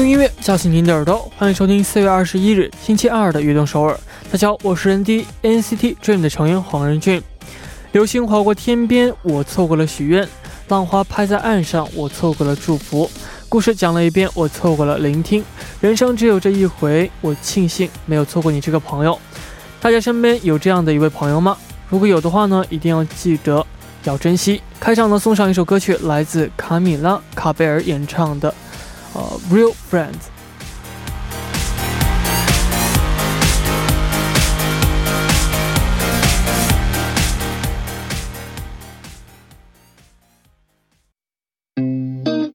用音乐叫醒您的耳朵，欢迎收听四月二十一日星期二的《悦动首尔》。大家好，我是人 D NCT Dream 的成员黄仁俊。流星划过天边，我错过了许愿；浪花拍在岸上，我错过了祝福。故事讲了一遍，我错过了聆听。人生只有这一回，我庆幸没有错过你这个朋友。大家身边有这样的一位朋友吗？如果有的话呢，一定要记得要珍惜。开场呢，送上一首歌曲，来自卡米拉·卡贝尔演唱的。uh, real friends. Mm-hmm.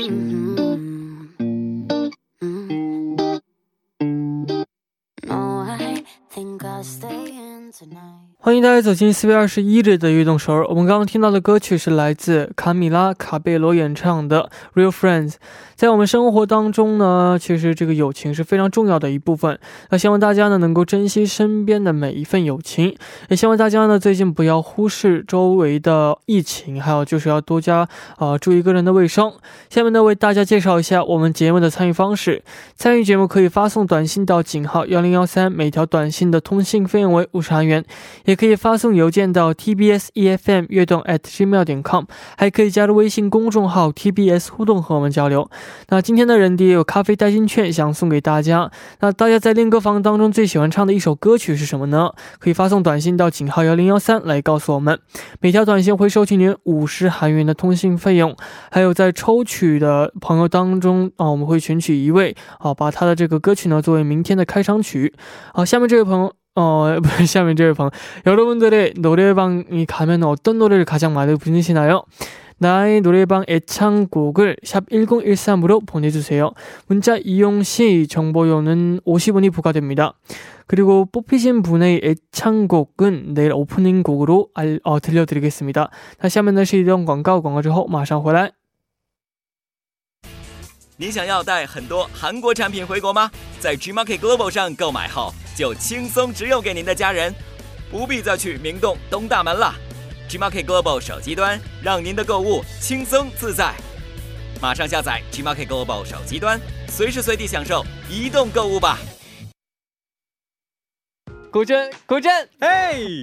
Mm-hmm. Mm-hmm. Oh, think I'll stay in tonight. 欢迎大家走进四月二十一日的悦动首尔。我们刚刚听到的歌曲是来自卡米拉·卡贝罗演唱的《Real Friends》。在我们生活当中呢，其实这个友情是非常重要的一部分。那希望大家呢能够珍惜身边的每一份友情，也希望大家呢最近不要忽视周围的疫情，还有就是要多加啊注意个人的卫生。下面呢为大家介绍一下我们节目的参与方式。参与节目可以发送短信到井号幺零幺三，每条短信的通信费用为五十韩元，也可以发送邮件到 tbs efm 悦动 at gmail 点 com，还可以加入微信公众号 tbs 互动和我们交流。那今天的人迪有咖啡代金券想送给大家。那大家在练歌房当中最喜欢唱的一首歌曲是什么呢？可以发送短信到井号幺零幺三来告诉我们。每条短信会收取您五十韩元的通信费用。还有在抽取的朋友当中啊，我们会选取一位啊，把他的这个歌曲呢作为明天的开场曲。好，下面这位朋友 哦，不是下面这位朋友，여러분들의노래방이가면어떤노래를가장많이부르시나요 나의 노래방 애창곡을 샵 1013으로 보내주세요. 문자 이용 시 정보료는 50원이 부과됩니다. 그리고 뽑히신 분의 애창곡은 내일 오프닝 곡으로 알, 어, 들려드리겠습니다. 다시 한번 다시 이동 광고 광고 之后马上回来。 你想要带很多韩国产品回国吗？在 Gmarket Global 上购买后， 就轻松直邮给您的家人，不必再去明洞东大门了。Gmarket Global 手机端，让您的购物轻松自在。马上下载 Gmarket Global 手机端，随时随地享受移动购物吧。古筝，古筝，嘿！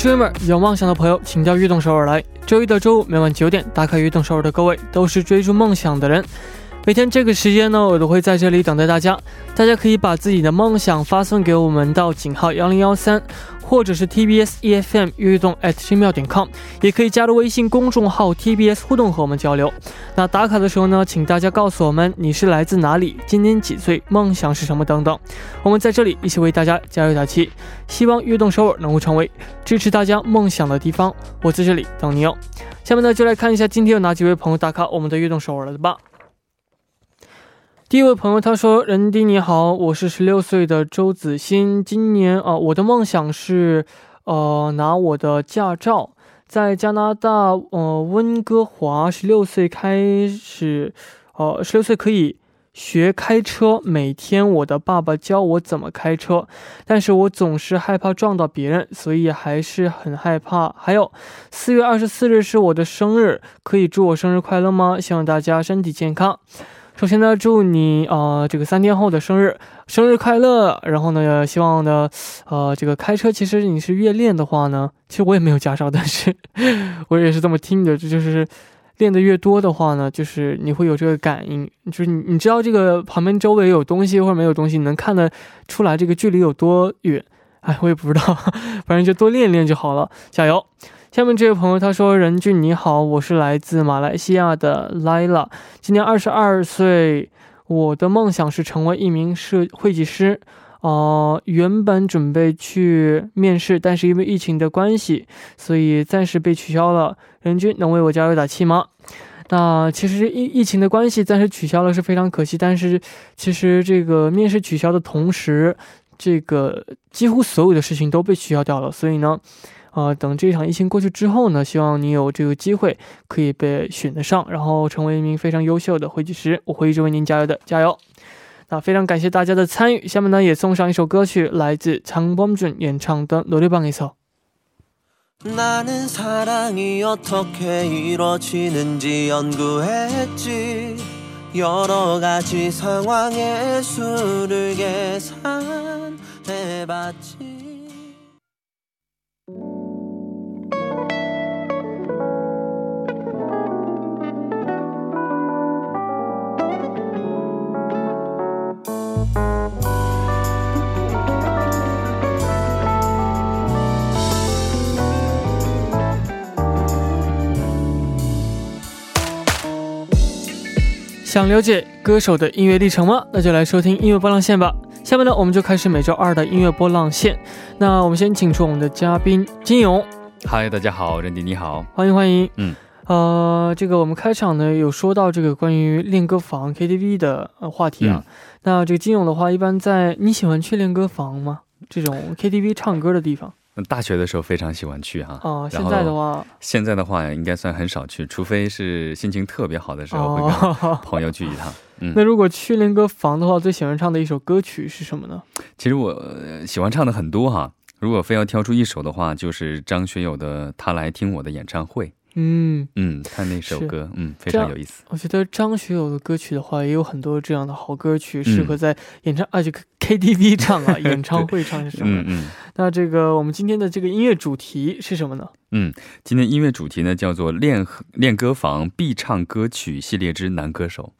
哥们儿有梦想的朋友，请到运动首尔来。周一到周五每晚九点，打开运动首尔的各位，都是追逐梦想的人。每天这个时间呢，我都会在这里等待大家。大家可以把自己的梦想发送给我们到井号幺零幺三。或者是 TBS EFM 悦动 at 新妙点 com，也可以加入微信公众号 TBS 互动和我们交流。那打卡的时候呢，请大家告诉我们你是来自哪里，今年几岁，梦想是什么等等。我们在这里一起为大家加油打气，希望悦动首尔能够成为支持大家梦想的地方。我在这里等你哦。下面呢，就来看一下今天有哪几位朋友打卡我们的悦动首尔了吧。第一位朋友他说：“任迪你好，我是十六岁的周子欣，今年啊，我的梦想是，呃，拿我的驾照，在加拿大呃温哥华，十六岁开始，呃，十六岁可以。”学开车，每天我的爸爸教我怎么开车，但是我总是害怕撞到别人，所以还是很害怕。还有，四月二十四日是我的生日，可以祝我生日快乐吗？希望大家身体健康。首先呢，祝你啊这个三天后的生日生日快乐。然后呢，希望呢，呃，这个开车其实你是越练的话呢，其实我也没有驾照，但是 我也是这么听的，这就是。练得越多的话呢，就是你会有这个感应，就是你你知道这个旁边周围有东西或者没有东西，你能看得出来这个距离有多远。哎，我也不知道，反正就多练练就好了，加油！下面这位朋友他说：“任俊你好，我是来自马来西亚的 Lila，今年二十二岁，我的梦想是成为一名设会计师。”哦，原本准备去面试，但是因为疫情的关系，所以暂时被取消了。任君能为我加油打气吗？那其实疫疫情的关系暂时取消了是非常可惜，但是其实这个面试取消的同时，这个几乎所有的事情都被取消掉了。所以呢，呃，等这场疫情过去之后呢，希望你有这个机会可以被选得上，然后成为一名非常优秀的会计师。我会一直为您加油的，加油！那非常感谢大家的参与，下面呢也送上一首歌曲，来自张범준演唱的《노래방에서》。나는사랑이어떻게이루어지는지연구했지여러가지상황의수를계산해봤지 想了解歌手的音乐历程吗？那就来收听音乐波浪线吧。下面呢，我们就开始每周二的音乐波浪线。那我们先请出我们的嘉宾金勇。嗨，大家好，任迪你好，欢迎欢迎。嗯，呃，这个我们开场呢有说到这个关于练歌房 KTV 的呃话题啊。那这个金勇的话，一般在你喜欢去练歌房吗？这种 KTV 唱歌的地方？大学的时候非常喜欢去哈。哦，现在的话，现在的话应该算很少去，除非是心情特别好的时候会跟朋友聚一趟。嗯，那如果去练歌房的话，最喜欢唱的一首歌曲是什么呢？其实我喜欢唱的很多哈，如果非要挑出一首的话，就是张学友的《他来听我的演唱会》。嗯嗯，他那首歌嗯非常有意思。我觉得张学友的歌曲的话，也有很多这样的好歌曲，适合在演唱啊，就 KTV 唱啊，演唱会唱是什么？嗯嗯。那这个我们今天的这个音乐主题是什么呢？嗯，今天音乐主题呢叫做练练歌房必唱歌曲系列之男歌手。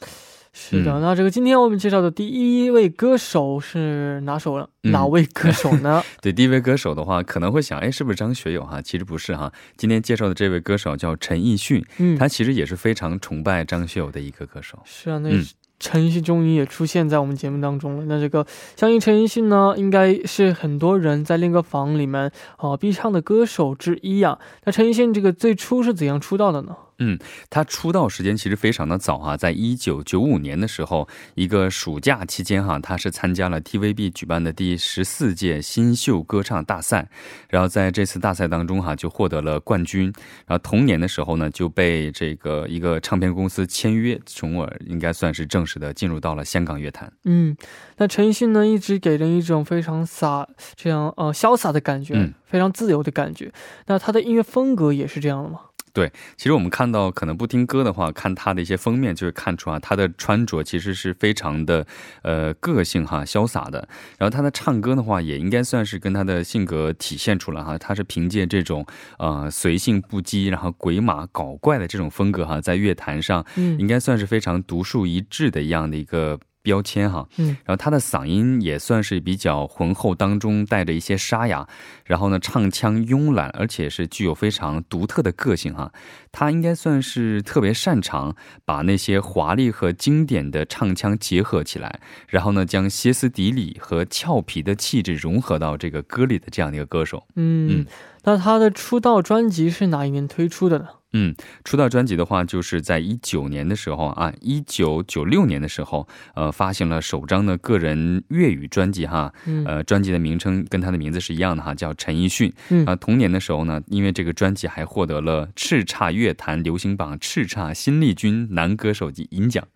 是的，那这个今天我们介绍的第一位歌手是哪首了？哪位歌手呢？对，第一位歌手的话，可能会想，哎，是不是张学友哈？其实不是哈。今天介绍的这位歌手叫陈奕迅，嗯，他其实也是非常崇拜张学友的一个歌手。是啊，那陈奕迅终于也出现在我们节目当中了。那这个相信陈奕迅呢，应该是很多人在练歌房里面啊必唱的歌手之一啊。那陈奕迅这个最初是怎样出道的呢？嗯，他出道时间其实非常的早哈，在一九九五年的时候，一个暑假期间哈，他是参加了 TVB 举办的第十四届新秀歌唱大赛，然后在这次大赛当中哈，就获得了冠军。然后同年的时候呢，就被这个一个唱片公司签约，从而应该算是正式的进入到了香港乐坛。嗯，那陈奕迅呢，一直给人一种非常洒这样呃潇洒的感觉，非常自由的感觉。那他的音乐风格也是这样的吗？对，其实我们看到，可能不听歌的话，看他的一些封面就会看出啊，他的穿着其实是非常的，呃，个性哈，潇洒的。然后他的唱歌的话，也应该算是跟他的性格体现出来哈。他是凭借这种呃随性不羁，然后鬼马搞怪的这种风格哈，在乐坛上，嗯，应该算是非常独树一帜的一样的一个。标签哈，嗯，然后他的嗓音也算是比较浑厚，当中带着一些沙哑，然后呢，唱腔慵懒，而且是具有非常独特的个性哈。他应该算是特别擅长把那些华丽和经典的唱腔结合起来，然后呢，将歇斯底里和俏皮的气质融合到这个歌里的这样的一个歌手。嗯，那他的出道专辑是哪一年推出的呢？嗯，出道专辑的话，就是在一九年的时候啊，一九九六年的时候，呃，发行了首张的个人粤语专辑哈，呃，专辑的名称跟他的名字是一样的哈，叫陈奕迅。嗯。啊，同年的时候呢，因为这个专辑还获得了叱咤乐坛流行榜叱咤新力军男歌手及银奖，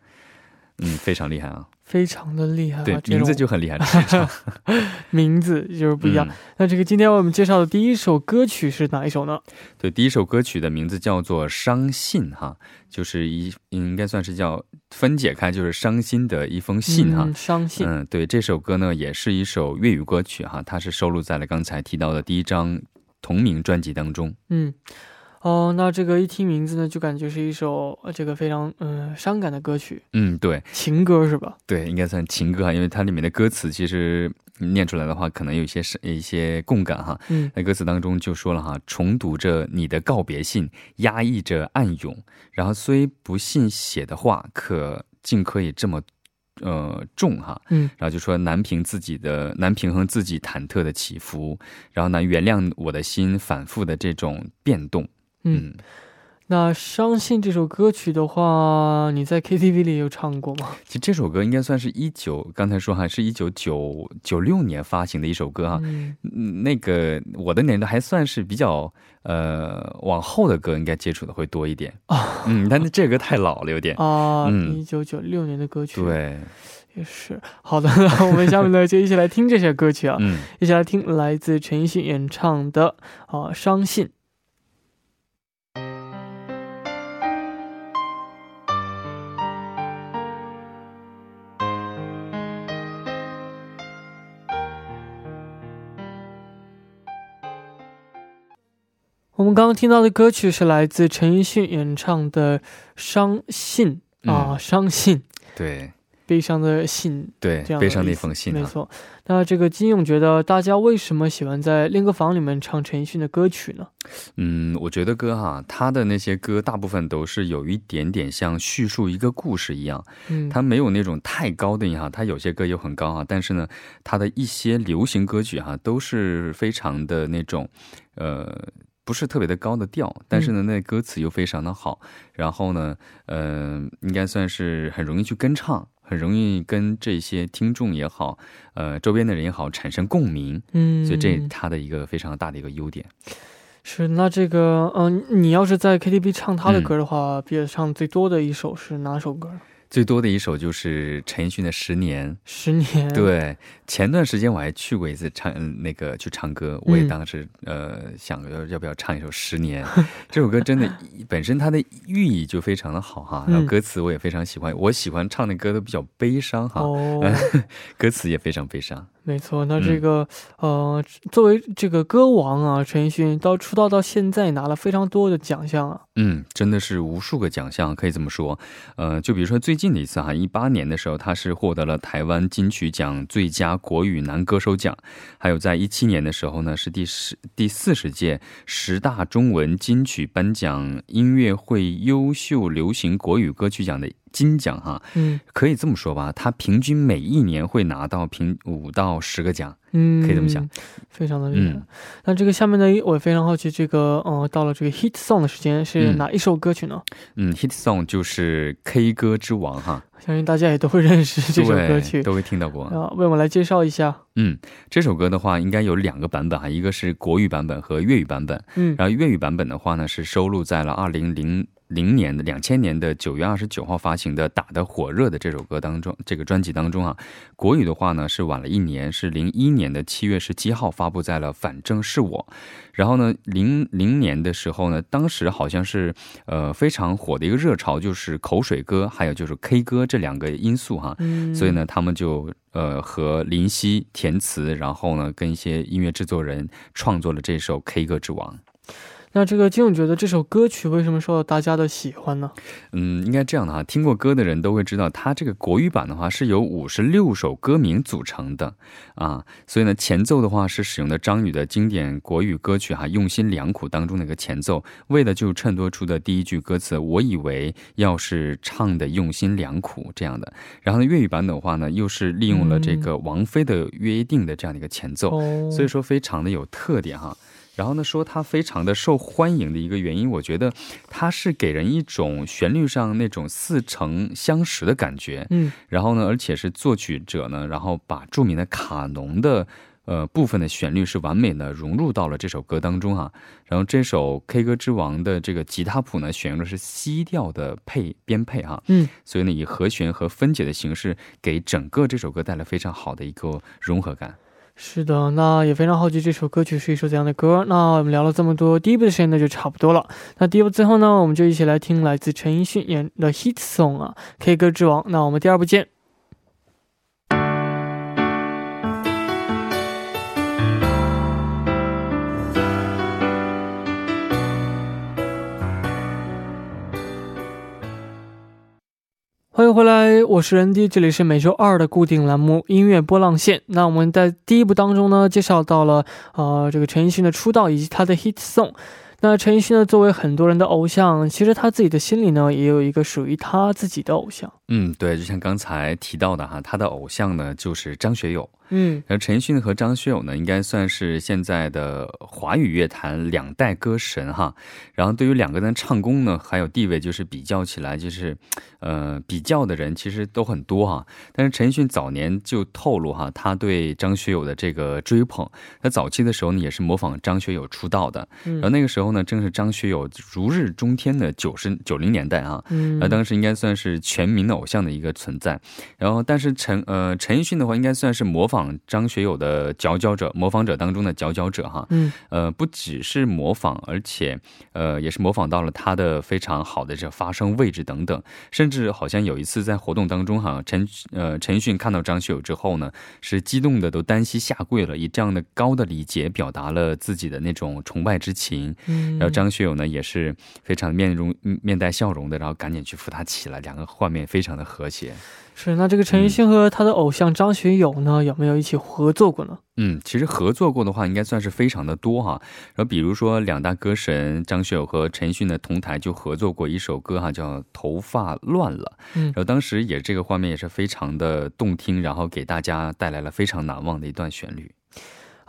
嗯，非常厉害啊，非常的厉害、啊，对，名字就很厉害，名字就是不一样。嗯那这个今天为我们介绍的第一首歌曲是哪一首呢？对，第一首歌曲的名字叫做《伤信》哈，就是一应该算是叫分解开，就是伤心的一封信哈。嗯伤信。嗯，对，这首歌呢也是一首粤语歌曲哈，它是收录在了刚才提到的第一张同名专辑当中。嗯，哦，那这个一听名字呢，就感觉是一首呃这个非常嗯、呃伤感的歌曲，嗯，对情歌是吧？对，应该算情歌哈，因为它里面的歌词其实念出来的话，可能有一些是一些共感哈。嗯在歌词当中就说了哈，重读着你的告别信，压抑着暗涌，然后虽不信写的话，可竟可以这么。呃，重哈，嗯，然后就说难平自己的难平衡自己忐忑的起伏，然后呢，原谅我的心反复的这种变动，嗯，那《伤心》这首歌曲的话，你在 KTV 里有唱过吗？其实这首歌应该算是一九，刚才说哈，是一九九九六年发行的一首歌哈。嗯，嗯那个我的年代还算是比较呃往后的歌，应该接触的会多一点啊。嗯，但是这个太老了，有点。啊，嗯一九九六年的歌曲，，对，也是。好的，那我们下面呢就一起来听这些歌曲啊，嗯，一起来听来自陈奕迅演唱的啊《伤心》。我们刚刚听到的歌曲是来自陈奕迅演唱的《伤信》啊，嗯伤信，对悲伤的信，对这，样悲伤的一封信啊。没错。那这个金勇觉得大家为什么喜欢在练歌房里面唱陈奕迅的歌曲呢？嗯，我觉得歌哈，他的那些歌大部分都是有一点点像叙述一个故事一样，嗯，他没有那种太高的音哈，他有些歌又很高啊，但是呢，他的一些流行歌曲哈都是非常的那种，呃。不是特别的高的调，但是呢，那歌词又非常的好，然后呢，呃，应该算是很容易去跟唱，很容易跟这些听众也好，呃，周边的人也好产生共鸣，嗯，所以这他的一个非常大的一个优点。是那这个嗯、你要是在 KTV 唱他的歌的话，比如唱最多的一首是哪首歌呢？最多的一首就是陈奕迅的《十年》。十年，，对，前段时间我还去过一次唱嗯那个去唱歌，我也当时、呃想着要不要唱一首《十年》这首歌，真的 本身它的寓意就非常的好哈，然后嗯歌词我也非常喜欢，我喜欢唱的歌都比较悲伤哈，哦，歌词也非常悲伤。没错。那这个、呃，作为这个歌王啊，陈奕迅到出道到现在拿了非常多的奖项啊。嗯，真的是无数个奖项，可以这么说。呃，就比如说最近的一次哈，一八年的时候，他是获得了台湾金曲奖最佳国语男歌手奖，还有在一七年的时候呢，是第十第四十届十大中文金曲颁奖音乐会优秀流行国语歌曲奖的金奖哈。嗯可以这么说吧，他平均每一年会拿到平五到十个奖。嗯，可以这么想，非常的厉害。嗯那这个下面呢，我也非常好奇，这个呃，到了这个 hit song 的时间是嗯哪一首歌曲呢？嗯，hit song 就是 K 歌之王哈，相信大家也都会认识这首歌曲。都会听到过。啊，为我们来介绍一下。嗯，这首歌的话应该有两个版本哈，一个是国语版本和粤语版本。嗯然后粤语版本的话呢，是收录在了二零零零年的两千年的九月二十九号发行的《打得火热》的这首歌当中，这个专辑当中啊。国语的话呢是晚了一年，是零一年的七月十七号发布在了《反正是我》。然后呢，零零年的时候呢，当时好像是呃非常火的一个热潮，就是口水歌，还有就是 K 歌这两个因素哈。嗯，所以呢，他们就呃和林夕填词，然后呢跟一些音乐制作人创作了这首《K 歌之王》。那这个金勇觉得这首歌曲为什么受到大家的喜欢呢？嗯，应该这样的哈，听过歌的人都会知道，它这个国语版的话是由五十六首歌名组成的啊，所以呢，前奏的话是使用的张宇的经典国语歌曲哈《用心良苦》当中的一个前奏，为的就衬托出的第一句歌词，我以为要是唱的用心良苦这样的。然后呢，粤语版的话呢，又是利用了这个王菲的约定的这样的一个前奏，哦，所以说非常的有特点哈。然后呢，说它非常的受欢迎的一个原因，我觉得它是给人一种旋律上那种似曾相识的感觉。嗯，然后呢，而且是作曲者呢，然后把著名的卡农的呃部分的旋律是完美的融入到了这首歌当中哈。然后这首 K 歌之王的这个吉他谱呢，选用的是 C 调的配编配哈。嗯，所以呢，以和弦和分解的形式，给整个这首歌带来非常好的一个融合感。是的，那也非常好奇这首歌曲是一首怎样的歌。那我们聊了这么多，第一部的时间那就差不多了。那第一部最后呢，我们就一起来听来自陈奕迅演的 hit song 啊，K 歌之王。那我们第二部见。回来，我是任迪，这里是每周二的固定栏目音乐波浪线。那我们在第一部当中呢，介绍到了呃这个陈奕迅的出道以及他的 hit song。那陈奕迅呢，作为很多人的偶像，其实他自己的心里呢，也有一个属于他自己的偶像。嗯，对，就像刚才提到的哈，他的偶像呢就是张学友。嗯，然后陈奕迅和张学友呢，应该算是现在的华语乐坛两代歌神哈。然后对于两个人唱功呢，还有地位，就是比较起来，就是呃比较的人其实都很多哈。但是陈奕迅早年就透露哈，他对张学友的这个追捧，他早期的时候呢，也是模仿张学友出道的。然后那个时候呢，正是张学友如日中天的九十九零年代啊。嗯，那当时应该算是全民的偶像的一个存在。然后，但是陈呃陈奕迅的话，应该算是模仿张学友的佼佼者，模仿者当中的佼佼者哈。嗯，呃，不只是模仿，而且呃也是模仿到了他的非常好的这发声位置等等。甚至好像有一次在活动当中哈，陈呃陈奕迅看到张学友之后呢，是激动的都单膝下跪了，以这样的高的礼节表达了自己的那种崇拜之情。嗯，然后张学友呢也是非常面容面带笑容的，然后赶紧去扶他起来，两个画面非常的和谐。是那这个陈奕迅和他的偶像张学友呢，有没有一起合作过呢？嗯，其实合作过的话，应该算是非常的多哈。然后比如说两大歌神张学友和陈奕迅的同台就合作过一首歌哈，叫《头发乱了》。嗯然后当时也这个画面也是非常的动听，然后给大家带来了非常难忘的一段旋律。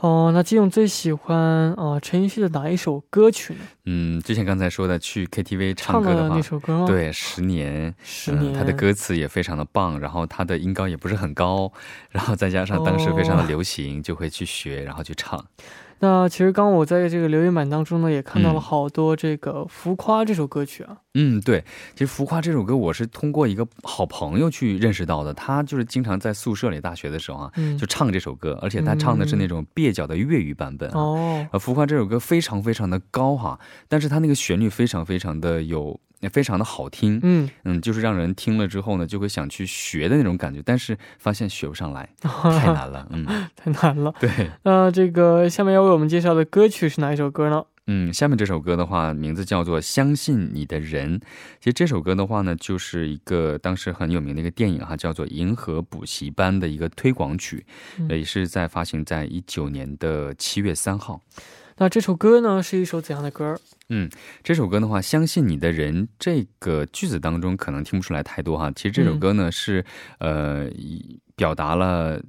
哦，那金勇最喜欢啊、呃陈奕迅的哪一首歌曲呢？嗯，就像刚才说的，去 KTV 唱歌的话那，首歌吗？，对，十年。十年。嗯，他的歌词也非常的棒，然后他的音高也不是很高，然后再加上当时非常的流行，就会去学，然后去唱。那其实刚刚我在这个留言板当中呢，也看到了嗯好多这个《浮夸》这首歌曲啊。嗯，对，其实《浮夸》这首歌我是通过一个好朋友去认识到的，他就是经常在宿舍里，大学的时候啊，嗯，就唱这首歌，而且他唱的是那种蹩脚的粤语版本啊。哦，呃，《浮夸》这首歌非常非常的高哈，但是它那个旋律非常非常的有，非常的好听。嗯，嗯，就是让人听了之后呢，就会想去学的那种感觉，但是发现学不上来，太难了。嗯，太难了。对。那这个下面要为我们介绍的歌曲是哪一首歌呢？嗯，下面这首歌的话，名字叫做《相信你的人》。其实这首歌的话呢，就是一个当时很有名的一个电影哈，叫做《银河补习班》的一个推广曲，嗯也是在发行在一九年的七月三号。那这首歌呢是一首怎样的歌？嗯这首歌的话，《相信你的人》这个句子当中可能听不出来太多哈。其实这首歌呢、是呃以表达了。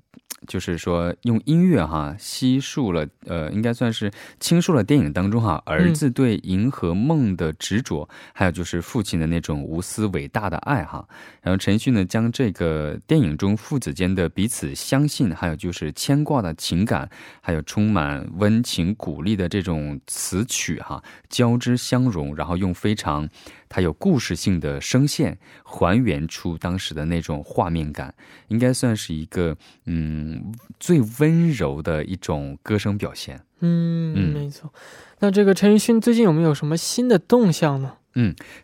就是说，用音乐哈悉数了，呃，应该算是倾诉了电影当中哈儿子对银河梦的执着，还有就是父亲的那种无私伟大的爱哈。然后陈奕迅呢，将这个电影中父子间的彼此相信，还有就是牵挂的情感，还有充满温情鼓励的这种词曲哈，交织相融，然后用非常它有故事性的声线还原出当时的那种画面感，应该算是一个嗯最温柔的一种歌声表现。嗯，嗯没错。那这个陈奕迅最近有没有什么新的动向呢？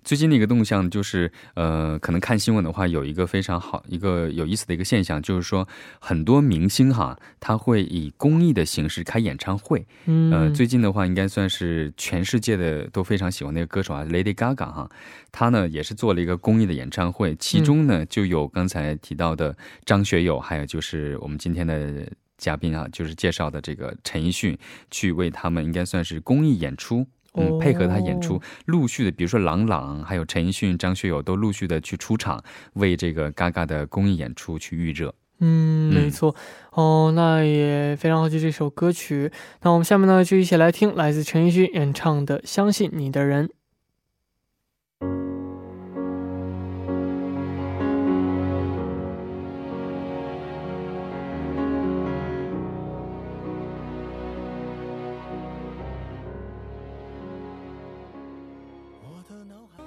最近的一个动向就是，呃，可能看新闻的话，有一个非常好、一个有意思的一个现象，就是说很多明星哈，他会以公益的形式开演唱会。嗯，呃，最近的话，应该算是全世界的都非常喜欢那个歌手啊，Lady Gaga 哈，她呢也是做了一个公益的演唱会，其中呢就有刚才提到的张学友，还有就是我们今天的。嘉宾啊，就是介绍的这个陈奕迅，去为他们应该算是公益演出，嗯，哦配合他演出，陆续的，比如说朗朗，还有陈奕迅、张学友都陆续的去出场，为这个嘎嘎的公益演出去预热。嗯，嗯没错。哦，那也非常好奇这首歌曲。那我们下面呢，就一起来听来自陈奕迅演唱的《相信你的人》。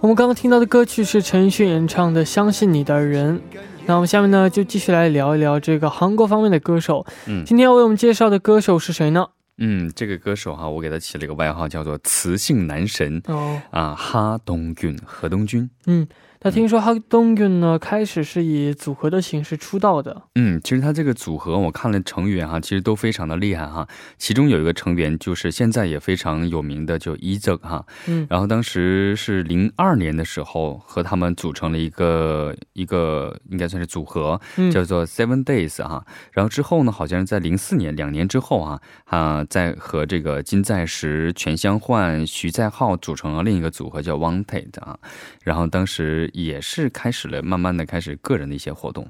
我们刚刚听到的歌曲是陈奕迅演唱的《相信你的人》。那我们下面呢，就继续来聊一聊这个韩国方面的歌手。嗯今天要为我们介绍的歌手是谁呢？嗯，这个歌手哈，我给他起了一个外号，叫做“磁性男神哦，”啊，哈东俊，何东君。嗯，那听说哈东俊呢，开始是以组合的形式出道的。嗯，其实他这个组合我看了成员哈，其实都非常的厉害哈。其中有一个成员就是现在也非常有名的，就伊泽哈。嗯然后当时是零二年的时候，和他们组成了一个一个应该算是组合，嗯，叫做 Seven Days 哈。然后之后呢，好像是在零四年两年之后啊啊，在和这个金在石、全相焕、徐在浩组成了另一个组合叫 Wanted 啊。然后当时也是开始了慢慢的开始个人的一些活动。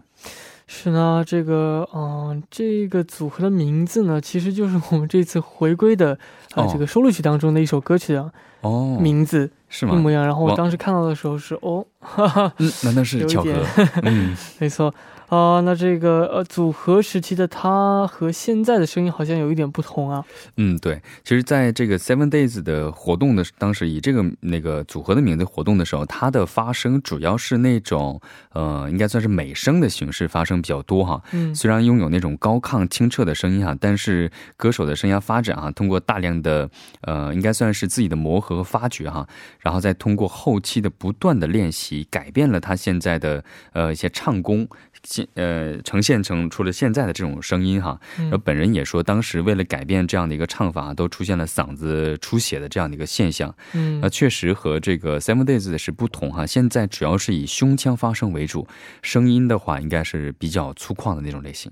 是呢，这个嗯、这个组合的名字呢，其实就是我们这次回归的呃、哦这个收录曲当中的一首歌曲的哦，名字是吗？一模一样。然后我当时看到的时候是哦，哈哈，嗯，难道是巧合？嗯，没错。啊、那这个呃组合时期的他和现在的声音好像有一点不同啊。嗯，对，其实，在这个 Seven Days 的活动的当时，以这个那个组合的名字活动的时候，它的发声主要是那种呃，应该算是美声的形式发声比较多哈。嗯虽然拥有那种高亢清澈的声音哈，但是歌手的生涯发展啊，通过大量的呃，应该算是自己的磨合和发掘哈，然后再通过后期的不断的练习，改变了他现在的呃一些唱功，现呃呈现成出了现在的这种声音哈。嗯然后本人也说，当时为了改变这样的一个唱法，都出现了嗓子出血的这样的一个现象。嗯那确实和这个 Seven Days 的是不同哈。现在主要是以胸腔发声为主，声音的话应该是比较粗犷的那种类型。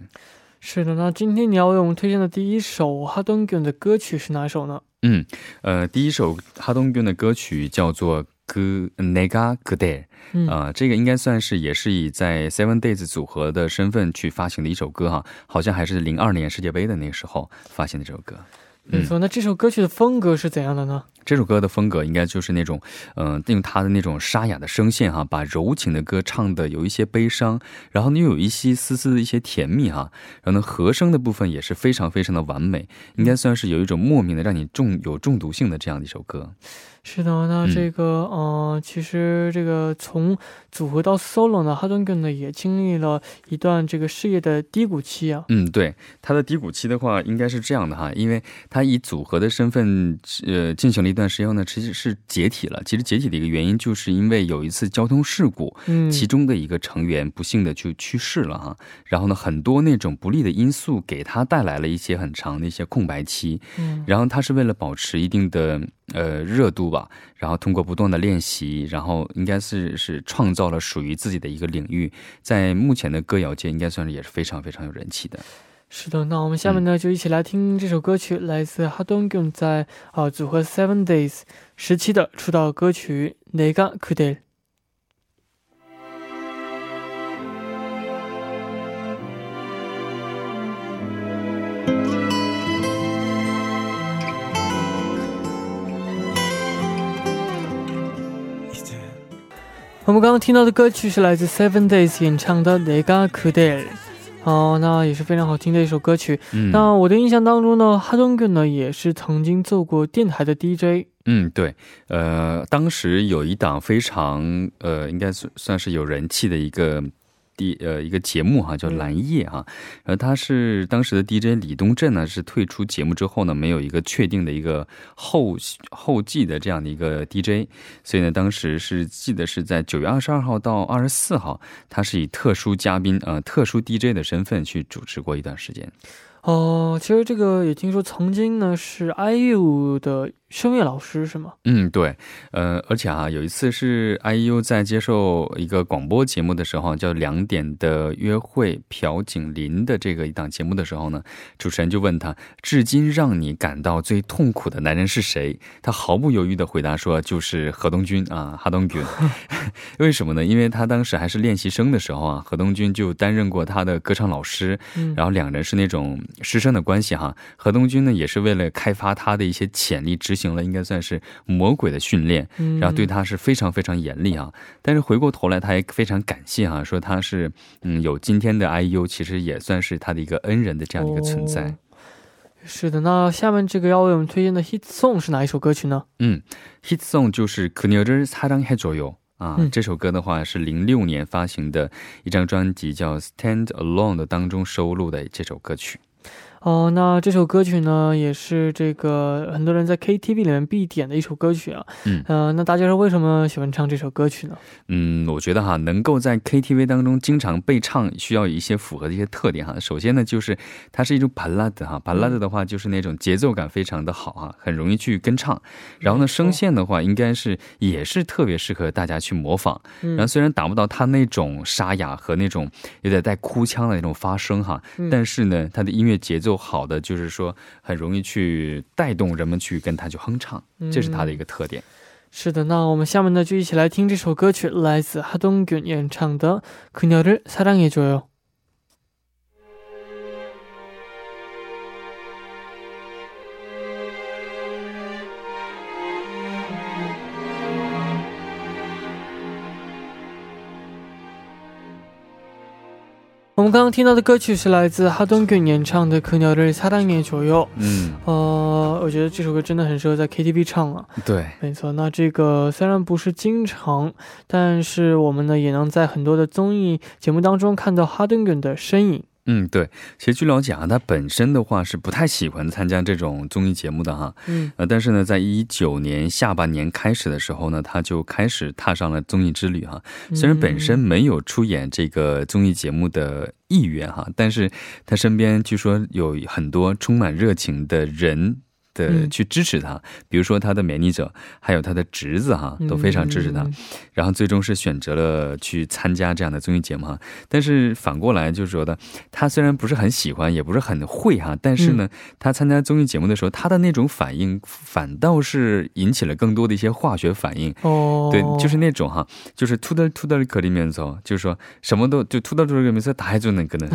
是的。那今天你要为我们推荐的第一首哈东 n 的歌曲是哪首呢？嗯，呃，第一首哈东 n 的歌曲叫做《그 내가 그대》。嗯啊、这个应该算是也是以在 Seven Days 组合的身份去发行的一首歌哈，好像还是零二年世界杯的那个时候发行的这首歌。没错。那这首歌曲的风格是怎样的呢？ 这首歌的风格应该就是那种，嗯、用他的那种沙哑的声线哈，把柔情的歌唱的有一些悲伤，然后呢又有一些丝丝的一些甜蜜哈，然后呢和声的部分也是非常非常的完美，应该算是有一种莫名的让你中有中毒性的这样的一首歌。是的，那嗯这个呃，其实这个从组合到 solo 呢，哈顿根呢也经历了一段这个事业的低谷期啊。嗯，对，他的低谷期的话，应该是这样的哈，因为他以组合的身份，呃，进行了一段时间后呢，其实是解体了。其实解体的一个原因，就是因为有一次交通事故，嗯，其中的一个成员不幸的就去世了哈。然后呢，很多那种不利的因素给他带来了一些很长的一些空白期。嗯然后他是为了保持一定的呃热度吧，然后通过不断的练习，然后应该是是创造了属于自己的一个领域，在目前的歌谣界应该算是也是非常非常有人气的。是的，那我们下面呢、就一起来听这首歌曲，来自哈东俊在啊、组合 Seven Days 时期的出道歌曲《내가그댈》。 我们刚刚听到的歌曲是来自 Seven Days 演唱的《내가그댈》， 哦，那也是非常好听的一首歌曲。嗯，那我的印象当中呢，哈东根呢也是曾经做过电台的 DJ。嗯，对，呃，当时有一档非常呃，应该算算是有人气的一个第呃一个节目哈，叫嗯。蓝夜哈，然后他是当时的 DJ 李东镇呢，是退出节目之后呢，没有一个确定的一个后后继的这样的一个 DJ，所以呢，当时是记得是在九月二十二号到二十四号，他是以特殊嘉宾呃特殊 DJ 的身份去主持过一段时间。哦，其实这个也听说曾经呢是 IU 的声乐老师是吗？嗯，对，呃，而且啊，有一次是 IU 在接受一个广播节目的时候，叫《两点的约会》朴槿林的这个一档节目的时候呢，主持人就问他，至今让你感到最痛苦的男人是谁？他毫不犹豫的回答说，就是何东君啊，哈东君。为什么呢？因为他当时还是练习生的时候啊，何东君就担任过他的歌唱老师，然后两人是那种。师生的关系哈，何东君呢也是为了开发他的一些潜力，执行了应该算是魔鬼的训练，然后对他是非常非常严厉啊。但是回过头来，他也非常感谢哈，说他是嗯有今天的 IU，其实也算是他的一个恩人的这样的一个存在。是的，那下面这个要为我们推荐的 hit song 是哪一首歌曲呢？嗯，hit song 就是그녀를사랑해줘요啊，这首歌的话是零六年发行的一张专辑叫 Stand Alone 的当中收录的这首歌曲。 哦，那这首歌曲呢，也是这个很多人在 KTV 里面必点的一首歌曲啊。嗯，呃，那大家是为什么喜欢唱这首歌曲呢？嗯，我觉得哈，能够在 KTV 当中经常被唱，需要有一些符合的一些特点哈。首先呢，就是它是一种 ballad 哈，ballad 的话就是那种节奏感非常的好啊，很容易去跟唱。然后呢，声线的话，应该是也是特别适合大家去模仿。然后虽然达不到他那种沙哑和那种有点带哭腔的那种发声哈，但是呢，他的音乐节奏。好的，就是说很容易去带动人们去跟他去哼唱，这是他的一个特点。是的，那我们下面呢就一起来听这首歌曲，来自哈东君演唱的《그녀를사랑해줘요》。 我们刚刚听到的歌曲是来自哈东根演唱的《可鸟的撒旦眼左右》。嗯，呃，我觉得这首歌真的很适合在 KTV 唱啊。对，没错。那这个虽然不是经常，但是我们呢也能在很多的综艺节目当中看到哈东根的身影。嗯，对，其实据了解啊，他本身的话是不太喜欢参加这种综艺节目的哈。嗯，呃，但是呢，在一九年下半年开始的时候呢，他就开始踏上了综艺之旅哈。虽然本身没有出演这个综艺节目的意愿哈，但是他身边据说有很多充满热情的人。的去支持他，比如说他的美丽者，还有他的侄子哈，都非常支持他。然后最终是选择了去参加这样的综艺节目哈。但是反过来就是说的，他虽然不是很喜欢，也不是很会哈，但是呢，他参加综艺节目的时候，他的那种反应反倒是引起了更多的一些化学反应。哦，对，就是那种哈，就是突的突的壳里面走，就是说什么都就突到这个里面打还就能可能，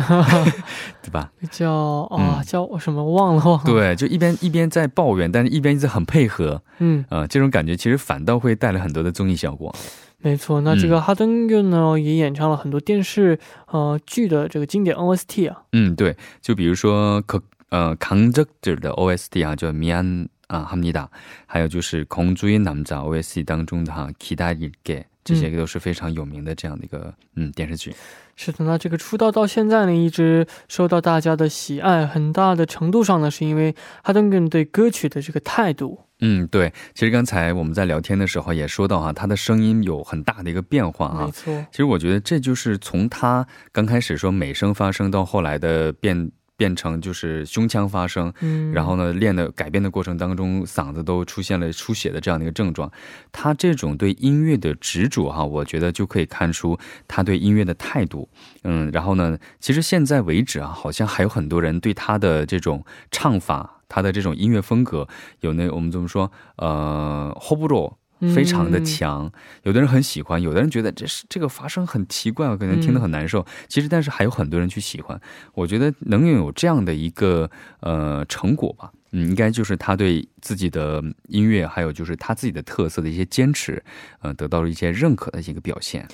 对吧？叫啊叫什么忘了忘了。对，就一边一边在。抱怨，但是一边一直很配合，嗯啊，这种感觉其实反倒会带来很多的综艺效果。没错，那这个哈登哥呢，也演唱了很多电视呃剧的这个经典 OST 啊。嗯，对，就比如说可呃강적들的 OST 啊，叫미안啊哈尼达，还有就是공주의남자 OST 当中的哈기다릴 게。 这些都是非常有名的这样的一个嗯电视剧。 是的，那这个出道到现在呢，一直受到大家的喜爱，很大的程度上呢，是因为哈登根对歌曲的这个态度。嗯，对。其实刚才我们在聊天的时候也说到哈，他的声音有很大的一个变化啊。没错。其实我觉得这就是从他刚开始说美声发声到后来的变。变成就是胸腔发声，嗯，然后呢，练的改变的过程当中，嗓子都出现了出血的这样的一个症状。他这种对音乐的执着哈，我觉得就可以看出他对音乐的态度。嗯，然后呢，其实现在为止啊，好像还有很多人对他的这种唱法，他的这种音乐风格，有那我们怎么说，呃，hold 不住。非常的强，有的人很喜欢，有的人觉得这是这个发声很奇怪，可能听得很难受。其实，但是还有很多人去喜欢。我觉得能拥有这样的一个呃成果吧，嗯，应该就是他对自己的音乐，还有就是他自己的特色的一些坚持，呃，得到了一些认可的一个表现。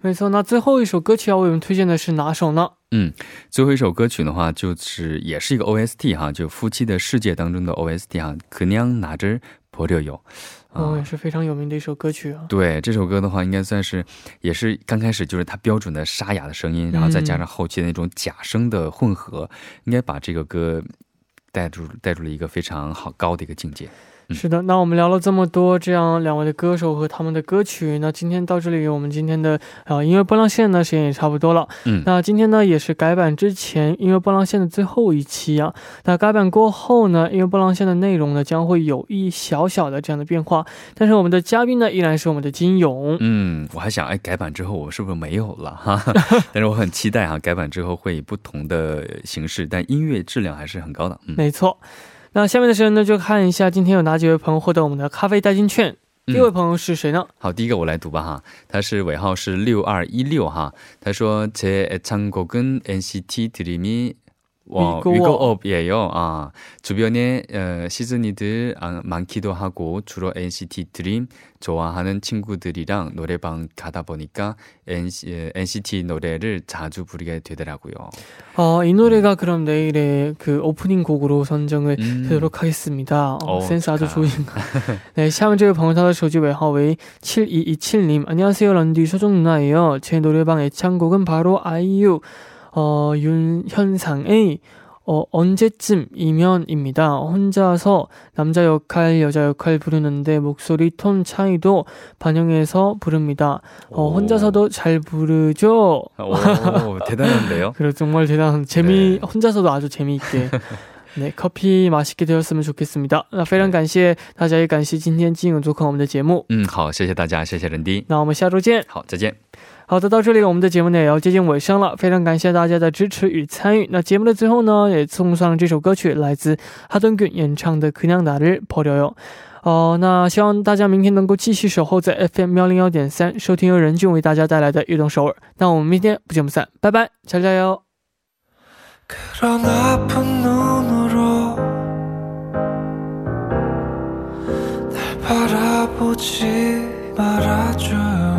没错，那最后一首歌曲要为我们推荐的是哪首呢？嗯，最后一首歌曲的话，就是也是一个 OST 哈，就《夫妻的世界》当中的 OST 哈，可娘拿着婆着有。哦，也是非常有名的一首歌曲啊。对这首歌的话，应该算是也是刚开始就是它标准的沙哑的声音，然后再加上后期的那种假声的混合，应该把这个歌带出带出了一个非常好高的一个境界。是的，那我们聊了这么多，这样两位的歌手和他们的歌曲，那今天到这里，我们今天的啊音乐波浪线呢时间也差不多了。嗯，那今天呢也是改版之前音乐波浪线的最后一期啊。那改版过后呢，音乐波浪线的内容呢将会有一小小的这样的变化，但是我们的嘉宾呢依然是我们的金勇。嗯，我还想，哎，改版之后我是不是没有了哈？但是我很期待啊，改版之后会以不同的形式，但音乐质量还是很高的。嗯，没错。那下面的时间呢，就看一下今天有哪几位朋友获得我们的咖啡代金券。第一位朋友是谁呢？好，第一个我来读吧哈，他是尾号是六二一六哈，他说제애창곡은 NCT 드림이 와, 위거업이에요. 아, 주변에 어, 시즌이들 아, 많기도 하고 주로 NCT 드림 좋아하는 친구들이랑 노래방 가다 보니까 NC, NCT 노래를 자주 부르게 되더라고요. 어, 이 노래가 음. 그럼 내일의 그 오프닝 곡으로 선정을 음. 되도록 하겠습니다. 어, 오, 센스 아주 좋은 네, 샤먼즈의 방탄의 조지 외하웨이 7227님 안녕하세요 런디 쇼종 누나예요. 제 노래방 애창곡은 바로 아이유 어, 윤현상의 어, 언제쯤이면입니다. 혼자서 남자 역할, 여자 역할 부르는데 목소리 톤 차이도 반영해서 부릅니다. 어, 혼자서도 잘 부르죠? 오, 대단한데요? 그래, 정말 대단한, 재미, 네. 혼자서도 아주 재미있게. 네, 커피 맛있게 되었으면 좋겠습니다. 非常感谢大家感谢今天金勇做客我们的节目。嗯，好，谢谢大家，谢谢人迪。那我们下周见。好，再见。 好的，到这里我们的节目呢也要接近尾声了，非常感谢大家的支持与参与。那节目的最后呢，也送上这首歌曲，来自哈登君演唱的《그냥나를버려 요》。哦，那希望大家明天能够继续守候在 FM 幺零幺点三，收听由任俊为大家带来的悦动首尔。那我们明天不见不散，拜拜，加油加油。그날바라보지말아줘